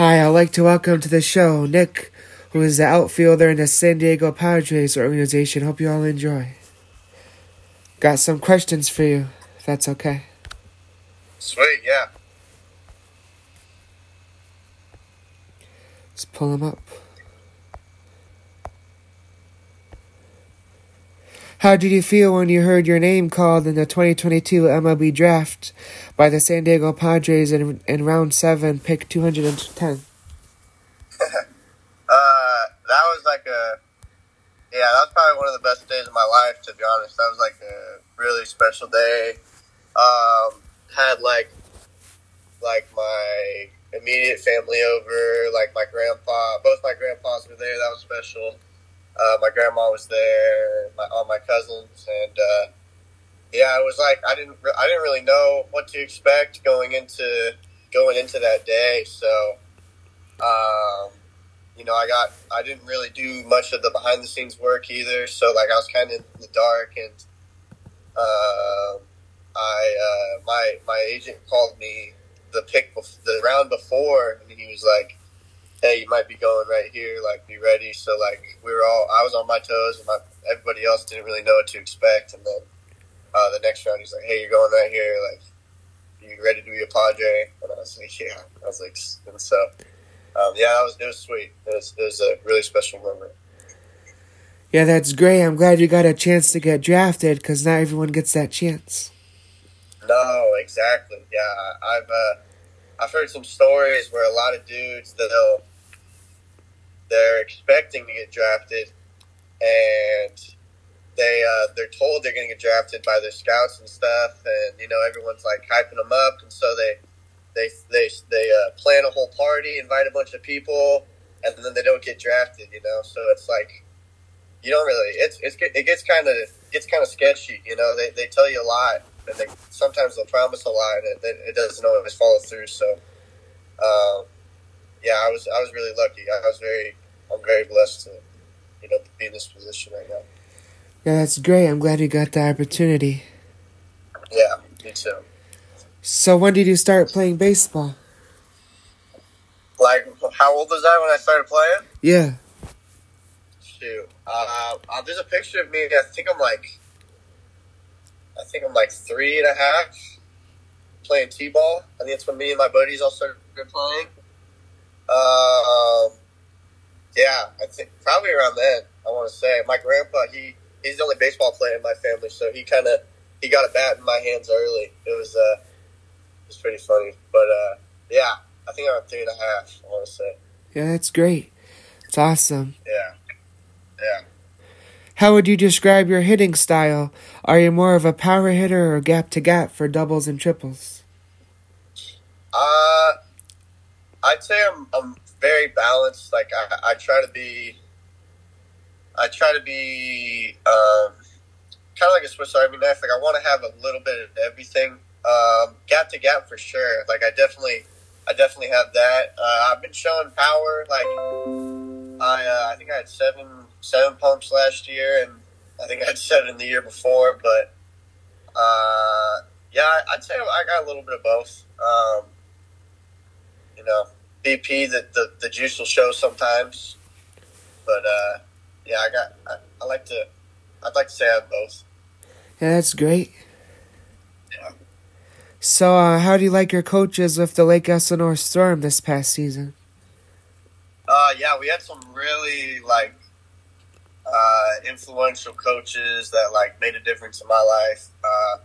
Hi, I'd like to welcome to the show Nick, who is the outfielder in the San Diego Padres organization. Hope you all enjoy. Got some questions for you, if that's okay. Sweet, yeah. Let's pull them up. How did you feel when you heard your name called in the 2022 MLB draft by the San Diego Padres in, in round 7, pick 210? uh, that was like a, yeah, that was probably one of the best days of my life, to be honest. That was like a really special day. Um, had like, like my immediate family over, like my grandpa, both my grandpas were there. That was special. Uh, my grandma was there, my, all my cousins, and uh, yeah, it was like I didn't re- I didn't really know what to expect going into going into that day. So, um, you know, I got I didn't really do much of the behind the scenes work either. So like I was kind of in the dark, and uh, I uh, my my agent called me the pick bef- the round before, and he was like hey, you might be going right here, like be ready. So like we were all, I was on my toes, and my, everybody else didn't really know what to expect. And then uh, the next round, he's like, hey, you're going right here, like you ready to be a Padre? And I was like, yeah. I was like, and so um, yeah, that was it was sweet. It was it was a really special moment. Yeah, that's great. I'm glad you got a chance to get drafted because not everyone gets that chance. No, exactly. Yeah, I've uh, I've heard some stories where a lot of dudes they'll they're expecting to get drafted, and they uh, they're told they're going to get drafted by their scouts and stuff, and you know everyone's like hyping them up, and so they they they they uh, plan a whole party, invite a bunch of people, and then they don't get drafted. You know, so it's like you don't really it's, it's it gets kind of gets kind of sketchy. You know, they they tell you a lot, and they sometimes they'll promise a lot, and it, it doesn't always follow through. So. Um, yeah, I was I was really lucky. I was very I'm very blessed to you know be in this position right now. Yeah, that's great. I'm glad you got the opportunity. Yeah, me too. So when did you start playing baseball? Like, how old was I when I started playing? Yeah. Shoot, uh, uh, there's a picture of me. I think I'm like, I think I'm like three and a half playing t-ball. I think it's when me and my buddies all started playing. Um, yeah, I think probably around then. I want to say my grandpa. He he's the only baseball player in my family, so he kind of he got a bat in my hands early. It was uh, it was pretty funny, but uh, yeah, I think I'm three and a half. I want to say. Yeah, that's great. It's awesome. Yeah, yeah. How would you describe your hitting style? Are you more of a power hitter or gap to gap for doubles and triples? Uh, I'd say I'm, I'm very balanced. Like I, I try to be, I try to be um, kind of like a Swiss Army knife. Like I want to have a little bit of everything. Um, gap to gap for sure. Like I definitely, I definitely have that. Uh, I've been showing power. Like I, uh, I think I had seven seven pumps last year, and I think I had seven the year before. But uh, yeah, I'd say I got a little bit of both. Um, you know, BP that the, the juice will show sometimes. But uh, yeah, I got I, I like to I'd like to say I have both. Yeah, that's great. Yeah. So, uh, how do you like your coaches with the Lake Elsinore Storm this past season? Uh, yeah, we had some really like uh, influential coaches that like made a difference in my life. Uh,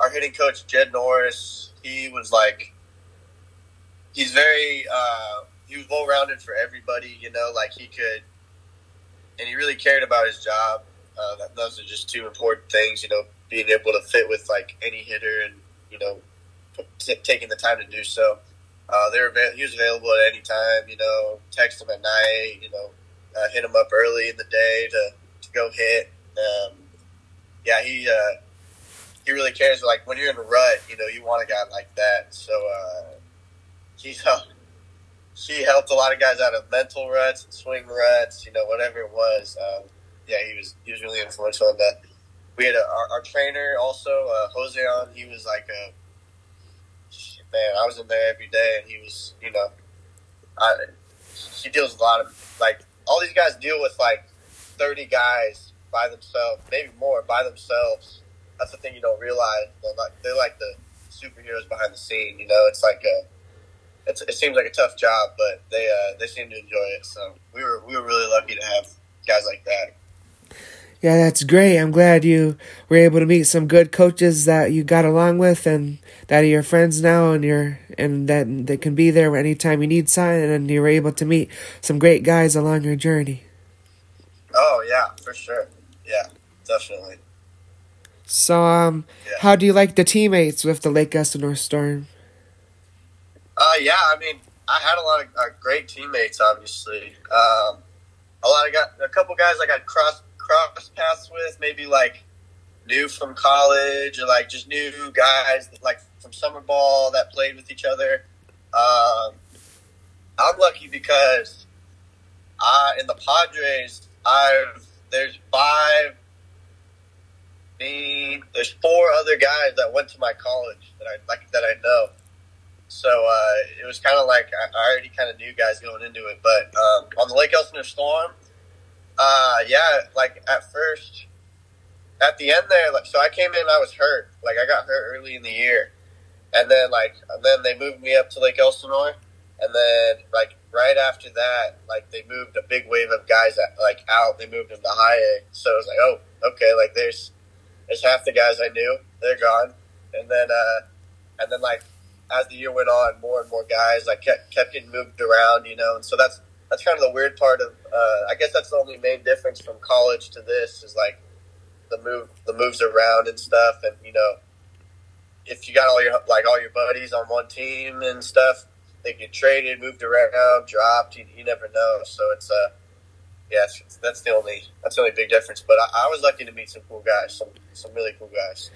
our hitting coach Jed Norris, he was like he's very uh, he was well rounded for everybody. You know, like he could, and he really cared about his job. Uh, those are just two important things. You know, being able to fit with like any hitter, and you know, t- taking the time to do so. Uh, they were he was available at any time. You know, text him at night. You know, uh, hit him up early in the day to, to go hit. Um, yeah, he uh, he really cares. Like when you're in a rut, you know, you want a guy like that. So uh, he helped he helped a lot of guys out of mental ruts and swing ruts, you know, whatever it was. Um, yeah, he was he was really influential in that. We had a, our, our trainer also, uh, Jose on. He was like a man. I was in there every day, and he was, you know, I, she deals a lot of like all these guys deal with like thirty guys by themselves, maybe more by themselves. That's the thing you don't realize. They're like, they're like the superheroes behind the scene. You know, it's like a it's, it seems like a tough job, but they uh, they seem to enjoy it. So we were we were really lucky to have guys like that. Yeah, that's great. I'm glad you were able to meet some good coaches that you got along with, and that are your friends now, and you're and that they can be there anytime you need something, and you're able to meet some great guys along your journey. Oh yeah, for sure. Yeah, definitely. So, um, yeah. how do you like the teammates with the Lake Elsinore Storm? Uh, yeah, I mean, I had a lot of uh, great teammates. Obviously, um, a lot of got a couple guys like I crossed cross paths with, maybe like new from college or like just new guys like from summer ball that played with each other. Um, I'm lucky because I in the Padres, I've there's five me. There's four other guys that went to my college that I like that I know. So uh, it was kind of like I, I already kind of knew guys going into it. But um, on the Lake Elsinore Storm, uh, yeah, like at first, at the end there, like so I came in, I was hurt. Like I got hurt early in the year, and then like and then they moved me up to Lake Elsinore, and then like right after that, like they moved a big wave of guys at, like out. They moved them to high A, so it was like, oh, okay, like there's there's half the guys I knew, they're gone, and then uh, and then like as the year went on, more and more guys like kept kept getting moved around, you know, and so that's that's kind of the weird part of. Uh, I guess that's the only main difference from college to this is like the move, the moves around and stuff, and you know, if you got all your like all your buddies on one team and stuff, they get traded, moved around, dropped. You, you never know. So it's uh, yeah, it's, that's the only that's the only big difference. But I, I was lucky to meet some cool guys, some some really cool guys.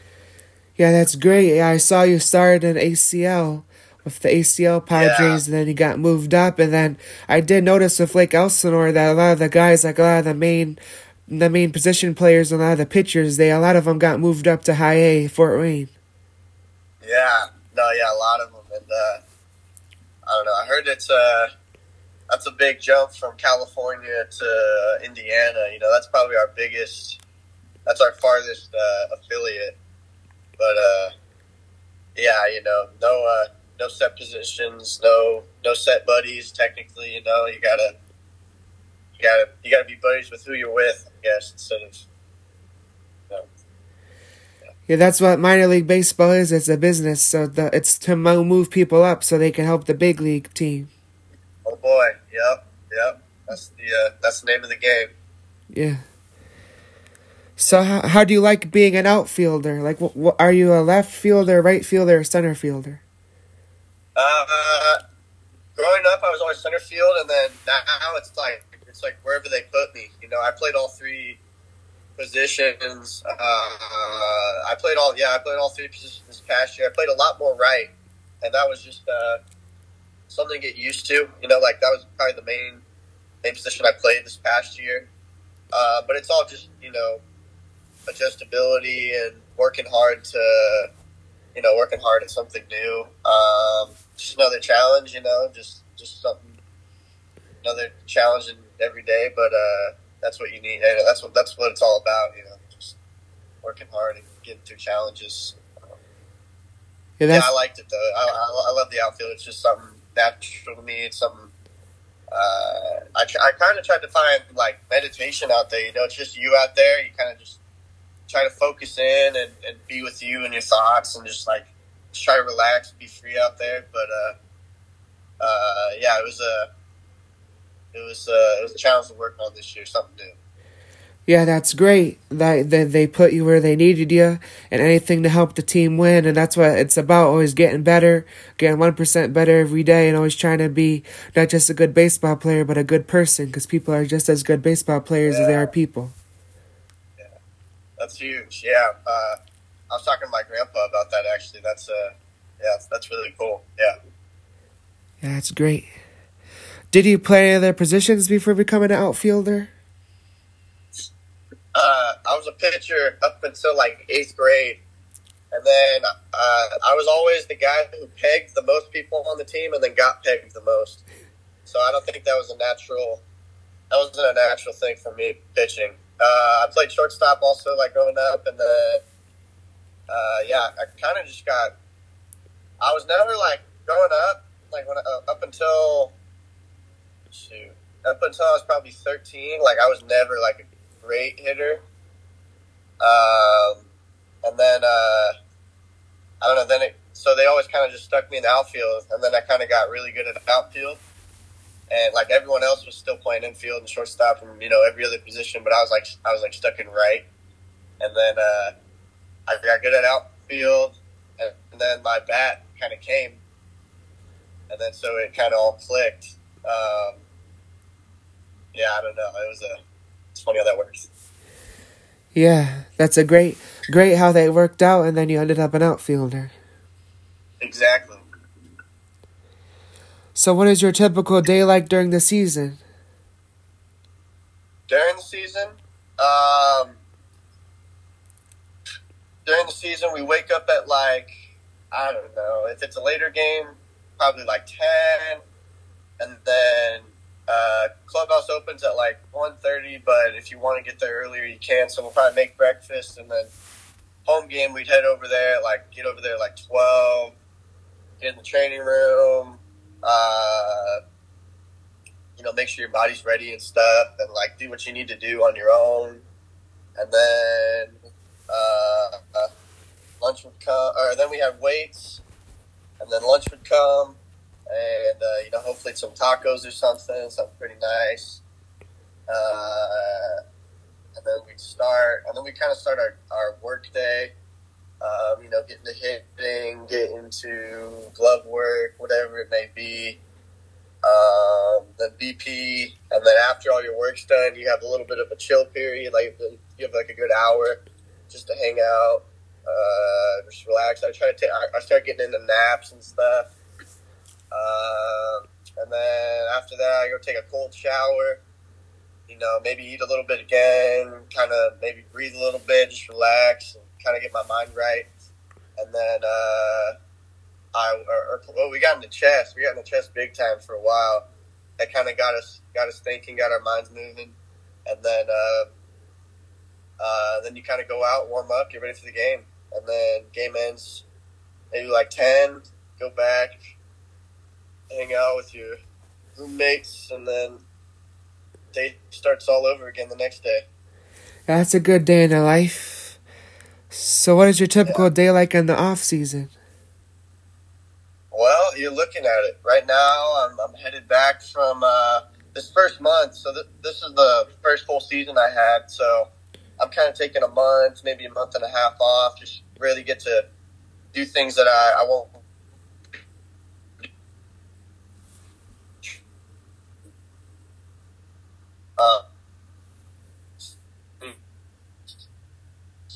Yeah, that's great. Yeah, I saw you started in ACL with the ACL Padres, yeah. and then he got moved up. And then I did notice with Lake Elsinore that a lot of the guys, like a lot of the main, the main position players, a lot of the pitchers, they a lot of them got moved up to High A Fort Wayne. Yeah, no, yeah, a lot of them, and uh, I don't know. I heard it's uh, that's a big jump from California to Indiana. You know, that's probably our biggest. That's our farthest uh, affiliate, but uh, yeah, you know, no. Uh, no set positions, no no set buddies. Technically, you know, you gotta gotta you gotta be buddies with who you're with, I guess, instead of. You know, yeah. yeah, that's what minor league baseball is. It's a business, so the, it's to move people up so they can help the big league team. Oh boy! Yep, yep. That's the uh, that's the name of the game. Yeah. So how how do you like being an outfielder? Like, what, what, are you a left fielder, right fielder, or center fielder? Uh, growing up, I was always center field, and then now it's like like wherever they put me. You know, I played all three positions. Uh, I played all yeah, I played all three positions this past year. I played a lot more right, and that was just uh, something to get used to. You know, like that was probably the main main position I played this past year. Uh, but it's all just you know adjustability and working hard to you know working hard at something new. Um, just another challenge, you know, just just something, another challenge in every day. But uh, that's what you need. And that's what that's what it's all about, you know, just working hard and getting through challenges. Yeah, yeah I liked it though. I, I, I, love the outfield. It's just something natural to me. It's something. Uh, I, I kind of tried to find like meditation out there. You know, it's just you out there. You kind of just try to focus in and, and be with you and your thoughts and just like try to relax, be free out there. But uh, uh, yeah, it was a it was uh, it was a challenge to work on this year, something new. Yeah, that's great. That, that they put you where they needed you, and anything to help the team win, and that's what it's about. Always getting better, getting one percent better every day, and always trying to be not just a good baseball player, but a good person. Because people are just as good baseball players yeah. as they are people. Yeah, that's huge. Yeah, uh, I was talking to my grandpa about that actually. That's uh, yeah, that's really cool. Yeah. Yeah, that's great. Did you play other positions before becoming an outfielder? Uh, I was a pitcher up until like eighth grade, and then uh, I was always the guy who pegged the most people on the team, and then got pegged the most. So I don't think that was a natural. That wasn't a natural thing for me pitching. Uh, I played shortstop also, like growing up, and then uh, yeah, I kind of just got. I was never like growing up, like when uh, up until shoot, up until I was probably thirteen. Like I was never like a great hitter. Um, and then uh, I don't know. Then it so they always kind of just stuck me in the outfield, and then I kind of got really good at outfield. And like everyone else was still playing infield and shortstop and you know every other position, but I was like I was like stuck in right. And then uh, I got good at outfield, and, and then my bat kind of came, and then so it kind of all clicked. Um, yeah, I don't know. It was a. It's funny how that works. Yeah, that's a great, great how they worked out, and then you ended up an outfielder. Exactly. So, what is your typical day like during the season? During the season, um, during the season, we wake up at like I don't know if it's a later game, probably like ten, and then uh, clubhouse opens at like 1.30, but if you want to get there earlier, you can. So we'll probably make breakfast and then home game. We'd head over there, like get over there like twelve, get in the training room. Uh, you know, make sure your body's ready and stuff, and like do what you need to do on your own. And then uh, uh, lunch would come, or then we have weights, and then lunch would come, and uh, you know, hopefully some tacos or something, something pretty nice. Uh, and then we'd start, and then we kind of start our, our work day. Um, you know, getting to hitting, getting to glove work, whatever it may be. Um, then BP, and then after all your work's done, you have a little bit of a chill period. Like you have like a good hour just to hang out, uh, just relax. I try to take. I start getting into naps and stuff. Um, and then after that, I go take a cold shower. You know, maybe eat a little bit again, kind of maybe breathe a little bit, just relax, and kind of get my mind right. And then uh, I, or, or, well, we got in the chest. We got in the chest big time for a while. That kind of got us, got us thinking, got our minds moving. And then, uh, uh, then you kind of go out, warm up, get ready for the game, and then game ends maybe like ten. Go back, hang out with your roommates, and then day starts all over again the next day. That's a good day in the life. So, what is your typical yeah. day like in the off season? Well, you're looking at it right now. I'm, I'm headed back from uh, this first month. So th- this is the first full season I had. So I'm kind of taking a month, maybe a month and a half off, just really get to do things that I, I won't Uh,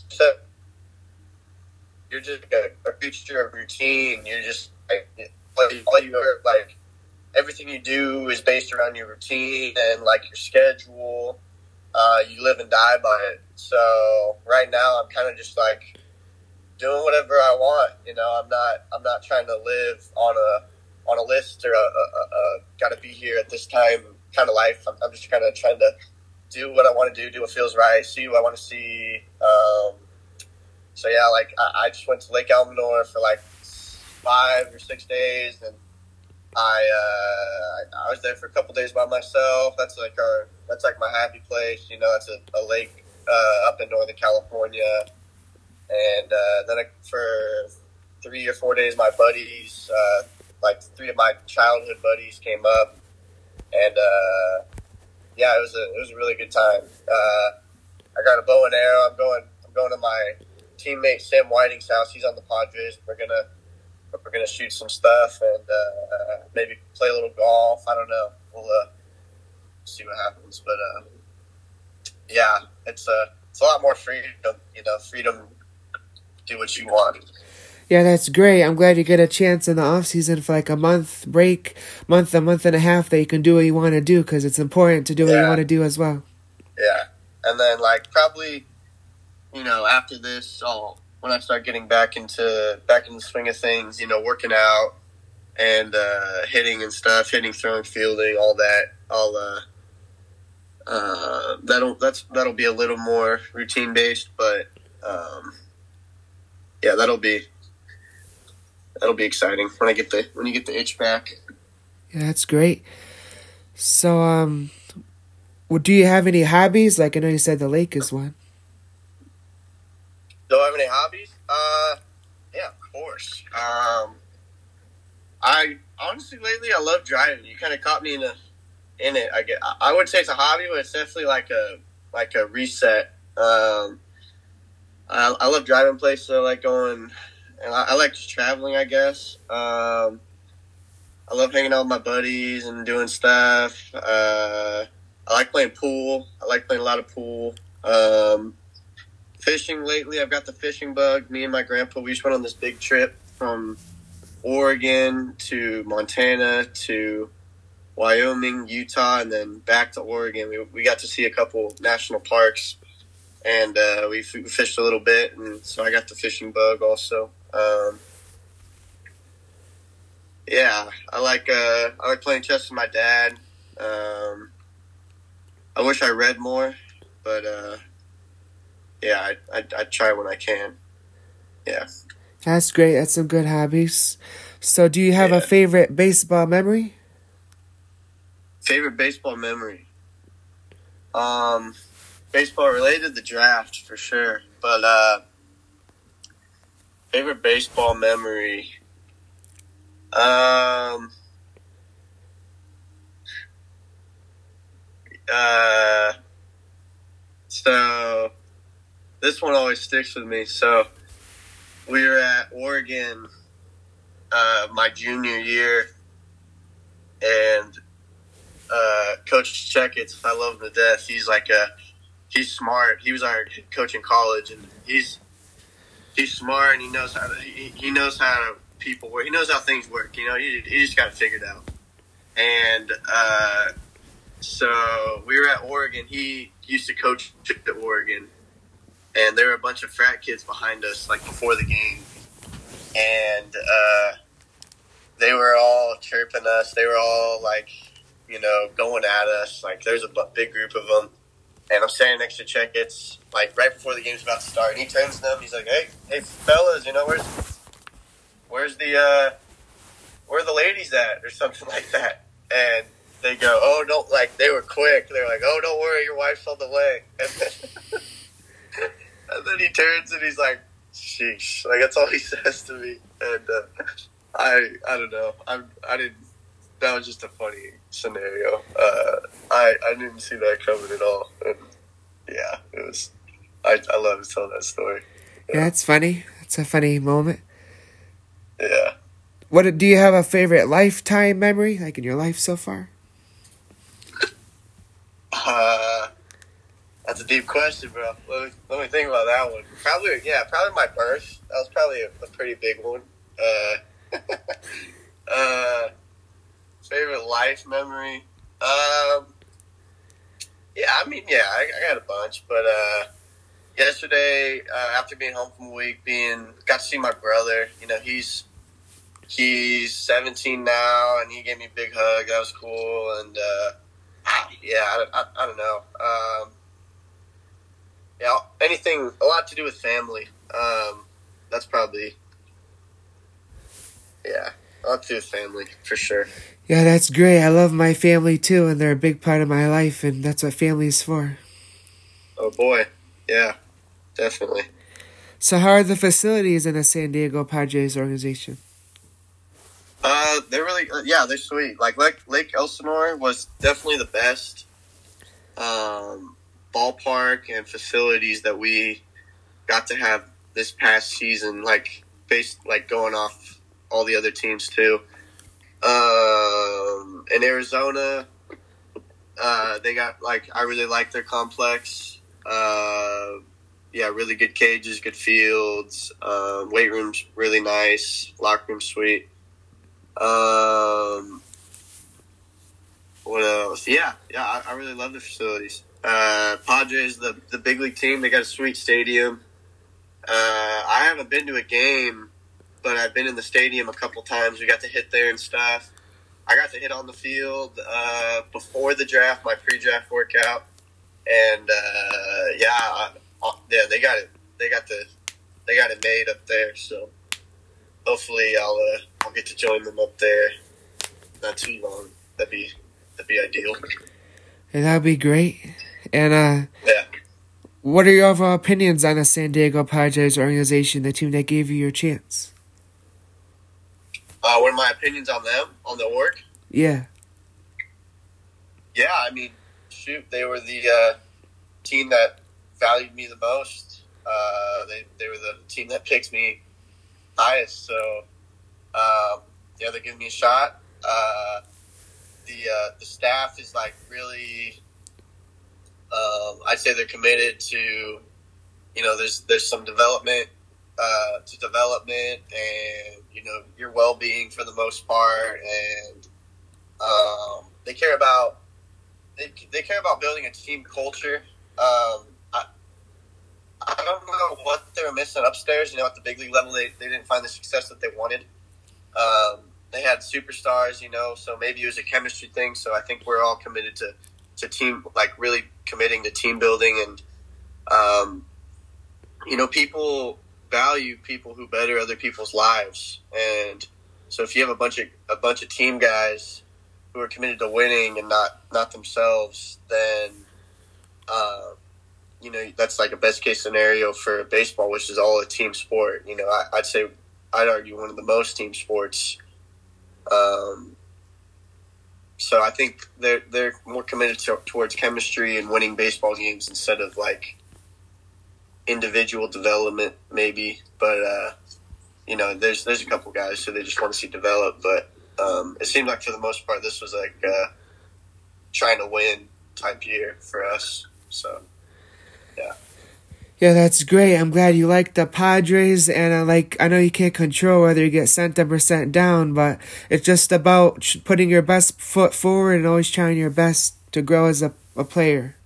so just a, a creature of routine. You're just like all you are like everything you do is based around your routine and like your schedule. Uh, you live and die by it. So right now, I'm kind of just like doing whatever I want. You know, I'm not I'm not trying to live on a on a list or a, a, a got to be here at this time kind of life. I'm, I'm just kind of trying to do what I want to do, do what feels right, see what I want to see. Um, so yeah, like I, I, just went to Lake Elsinore for like five or six days, and I uh, I, I was there for a couple days by myself. That's like our that's like my happy place. You know, that's a, a lake uh, up in Northern California, and uh, then I, for three or four days, my buddies, uh, like three of my childhood buddies, came up and uh, yeah, it was a it was a really good time. Uh, I got a bow and arrow. I'm going I'm going to my teammate Sam Whiting's house. He's on the Padres. We're gonna we're gonna shoot some stuff and uh, maybe play a little golf. I don't know. We'll uh, see what happens. But uh, yeah, it's a uh, it's a lot more freedom. You know, freedom. Do what you want. Yeah, that's great. I'm glad you get a chance in the off season for like a month break, month, a month and a half that you can do what you want to do because it's important to do yeah. what you want to do as well. Yeah, and then like probably, you know, after this, I'll when I start getting back into back in the swing of things, you know, working out, and uh, hitting and stuff, hitting, throwing, fielding, all that. I'll uh, uh, that'll that's that'll be a little more routine based, but um, yeah, that'll be that'll be exciting when I get the when you get the itch back. Yeah, that's great. So, um, well, do you have any hobbies? Like I know you said the lake is one. Do I have any hobbies? Uh, yeah, of course. Um, I honestly lately I love driving. You kind of caught me in a in it. I get. I would say it's a hobby, but it's definitely like a like a reset. Um, I, I love driving places. I like going, and I, I like traveling. I guess. Um, I love hanging out with my buddies and doing stuff. Uh, I like playing pool. I like playing a lot of pool. Um, fishing lately, I've got the fishing bug. Me and my grandpa, we just went on this big trip from Oregon to Montana to Wyoming, Utah, and then back to Oregon. We, we got to see a couple national parks, and uh, we, f- we fished a little bit, and so I got the fishing bug also. Um, yeah, I like uh, I like playing chess with my dad. Um, I wish I read more, but uh, yeah, I, I I try when I can. Yeah. That's great. That's some good hobbies. So, do you have Yeah. a favorite baseball memory? Favorite baseball memory. Um, baseball related, the draft for sure. But uh, favorite baseball memory. Um. Uh. So, this one always sticks with me. So, we were at Oregon, uh, my junior year, and uh, Coach Checketts, I love him to death. He's like a, he's smart. He was our coach in college, and he's he's smart and he knows how to he, he knows how to people work. He knows how things work. You know, he, he just got it figured out. And uh, so we were at Oregon. He used to coach at Oregon, and there were a bunch of frat kids behind us, like before the game, and uh, they were all chirping us. They were all like you know, going at us. Like, there's a big group of them. And I'm standing next to Checketts, like, right before the game's about to start. And he turns to them. He's like, hey, hey, fellas, you know, where's, where's the, uh, where the ladies at? Or something like that. And they go, oh, don't, like, they were quick. They're like, oh, don't worry, your wife's on the way. And then, he turns and he's like, sheesh. Like, that's all he says to me. And, uh, I, I don't know. I'm, I didn't, that was just a funny scenario. Uh, I I didn't see that coming at all, and yeah, it was. I I love to tell that story. Yeah, that's funny. That's a funny moment. Yeah. What do you have a favorite lifetime memory, like in your life so far? Uh, that's a deep question, bro. Let me, let me think about that one. Probably, yeah, probably my birth. That was probably a, a pretty big one. Uh, uh, favorite life memory. Um, yeah, I mean, yeah, I, I got a bunch, but uh, yesterday uh, after being home from a week, being got to see my brother. You know, he's he's 17 now, and he gave me a big hug. That was cool, and uh, yeah, I, I, I don't know. Um, yeah, anything a lot to do with family. Um, that's probably yeah, a lot to do with family for sure. Yeah, that's great. I love my family too, and they're a big part of my life, and that's what family is for. Oh boy, yeah, definitely. So, how are the facilities in the San Diego Padres organization? Uh, they're really uh, yeah, they're sweet. Like Lake, Lake Elsinore was definitely the best um, ballpark and facilities that we got to have this past season. Like based like going off all the other teams too. Um, in Arizona, uh, they got like I really like their complex. Uh, yeah, really good cages, good fields. Um, weight rooms really nice. Locker room sweet. Um, what else? Yeah, yeah, I, I really love the facilities. Uh, Padres, the the big league team, they got a sweet stadium. Uh, I haven't been to a game but I've been in the stadium a couple times. We got to hit there and stuff. I got to hit on the field uh, before the draft, my pre-draft workout, and uh, yeah, yeah, they got it. They got the they got it made up there. So hopefully, I'll uh, I'll get to join them up there. Not too long. That'd be that'd be ideal. And that'd be great. And uh, yeah. What are your overall opinions on the San Diego Padres organization, the team that gave you your chance? Uh, what are my opinions on them, on the org? Yeah. Yeah, I mean, shoot, they were the uh, team that valued me the most. Uh, they, they were the team that picked me highest. So, um, yeah, they're giving me a shot. Uh, the uh, the staff is like really. Um, I'd say they're committed to, you know, there's there's some development uh, to development and you know your well being for the most part, and um, they care about they, they care about building a team culture. Um, I, I don't know what they were missing upstairs. You know, at the big league level, they, they didn't find the success that they wanted. Um, they had superstars, you know, so maybe it was a chemistry thing. So I think we're all committed to, to team, like really committing to team building and, um, you know, people value people who better other people's lives. And so if you have a bunch of, a bunch of team guys who are committed to winning and not, not themselves, then, uh, you know, that's like a best case scenario for baseball, which is all a team sport. You know, I, I'd say, I'd argue one of the most team sports um, so I think they're they're more committed to, towards chemistry and winning baseball games instead of like individual development, maybe. But uh, you know, there's there's a couple guys who they just want to see develop. But um, it seemed like for the most part, this was like uh, trying to win type year for us. So yeah. Yeah, that's great. I'm glad you like the Padres, and I like. I know you can't control whether you get sent up or sent down, but it's just about putting your best foot forward and always trying your best to grow as a, a player.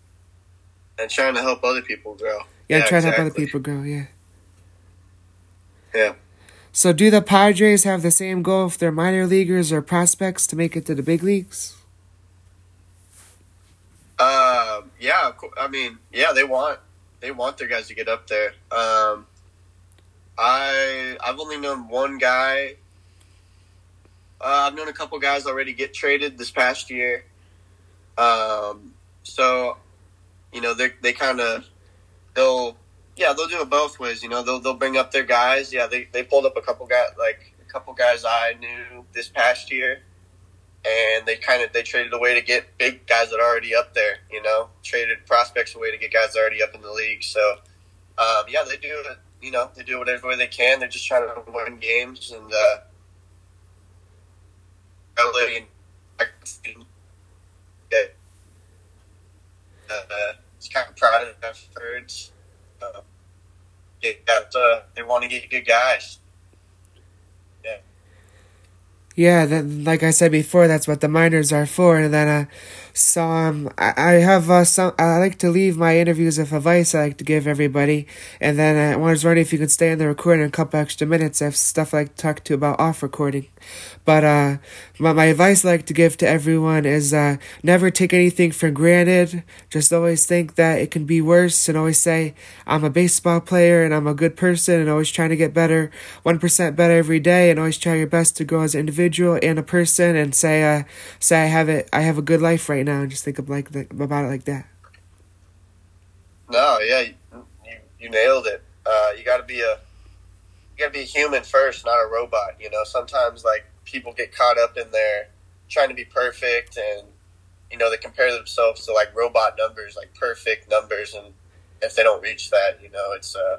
And trying to help other people grow. Yeah, yeah trying exactly. to help other people grow. Yeah. Yeah. So, do the Padres have the same goal if they're minor leaguers or prospects to make it to the big leagues? Uh, yeah. I mean, yeah, they want they want their guys to get up there. Um, I I've only known one guy. Uh, I've known a couple guys already get traded this past year. Um, so, you know, they they kind of they'll yeah they'll do it both ways. You know, they'll they'll bring up their guys. Yeah, they they pulled up a couple guys like a couple guys I knew this past year and they kind of they traded away to get big guys that are already up there. You know, traded prospects away to get guys already up in the league. So um, yeah, they do it. You know, they do whatever way they can. They're just trying to win games and. Uh, uh, it's kind of proud of their efforts. Uh, they, got, uh, they want to get good guys. Yeah, that, like I said before, that's what the minors are for. And then, uh, so um, I, I have uh, some. I like to leave my interviews with advice I like to give everybody. And then I was wondering if you could stay in the recording a couple extra minutes. I have stuff I like to talk to about off recording. But uh, my, my advice I like to give to everyone is uh, never take anything for granted. Just always think that it can be worse and always say, I'm a baseball player and I'm a good person and always trying to get better, 1% better every day and always try your best to grow as an individual and a person and say, uh, say I have it, I have a good life right now and just think of like the, about it like that. No, yeah, you, you, nailed it. Uh, you got to be a you got to be a human first, not a robot. You know, sometimes like people get caught up in their trying to be perfect and you know they compare themselves to like robot numbers like perfect numbers and if they don't reach that you know it's uh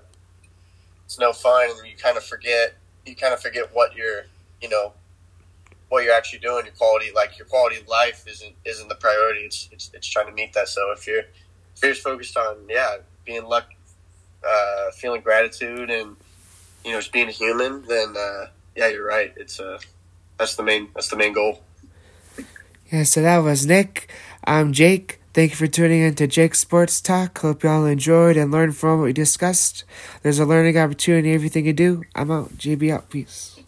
it's no fun and you kind of forget you kind of forget what you're you know what you're actually doing your quality like your quality of life isn't isn't the priority it's it's, it's trying to meet that so if you're if you're just focused on yeah being luck uh feeling gratitude and you know just being a human then uh yeah you're right it's uh that's the main that's the main goal. Yeah, so that was Nick. I'm Jake. Thank you for tuning in to Jake Sports Talk. Hope y'all enjoyed and learned from what we discussed. There's a learning opportunity in everything you do. I'm out. JB out. Peace.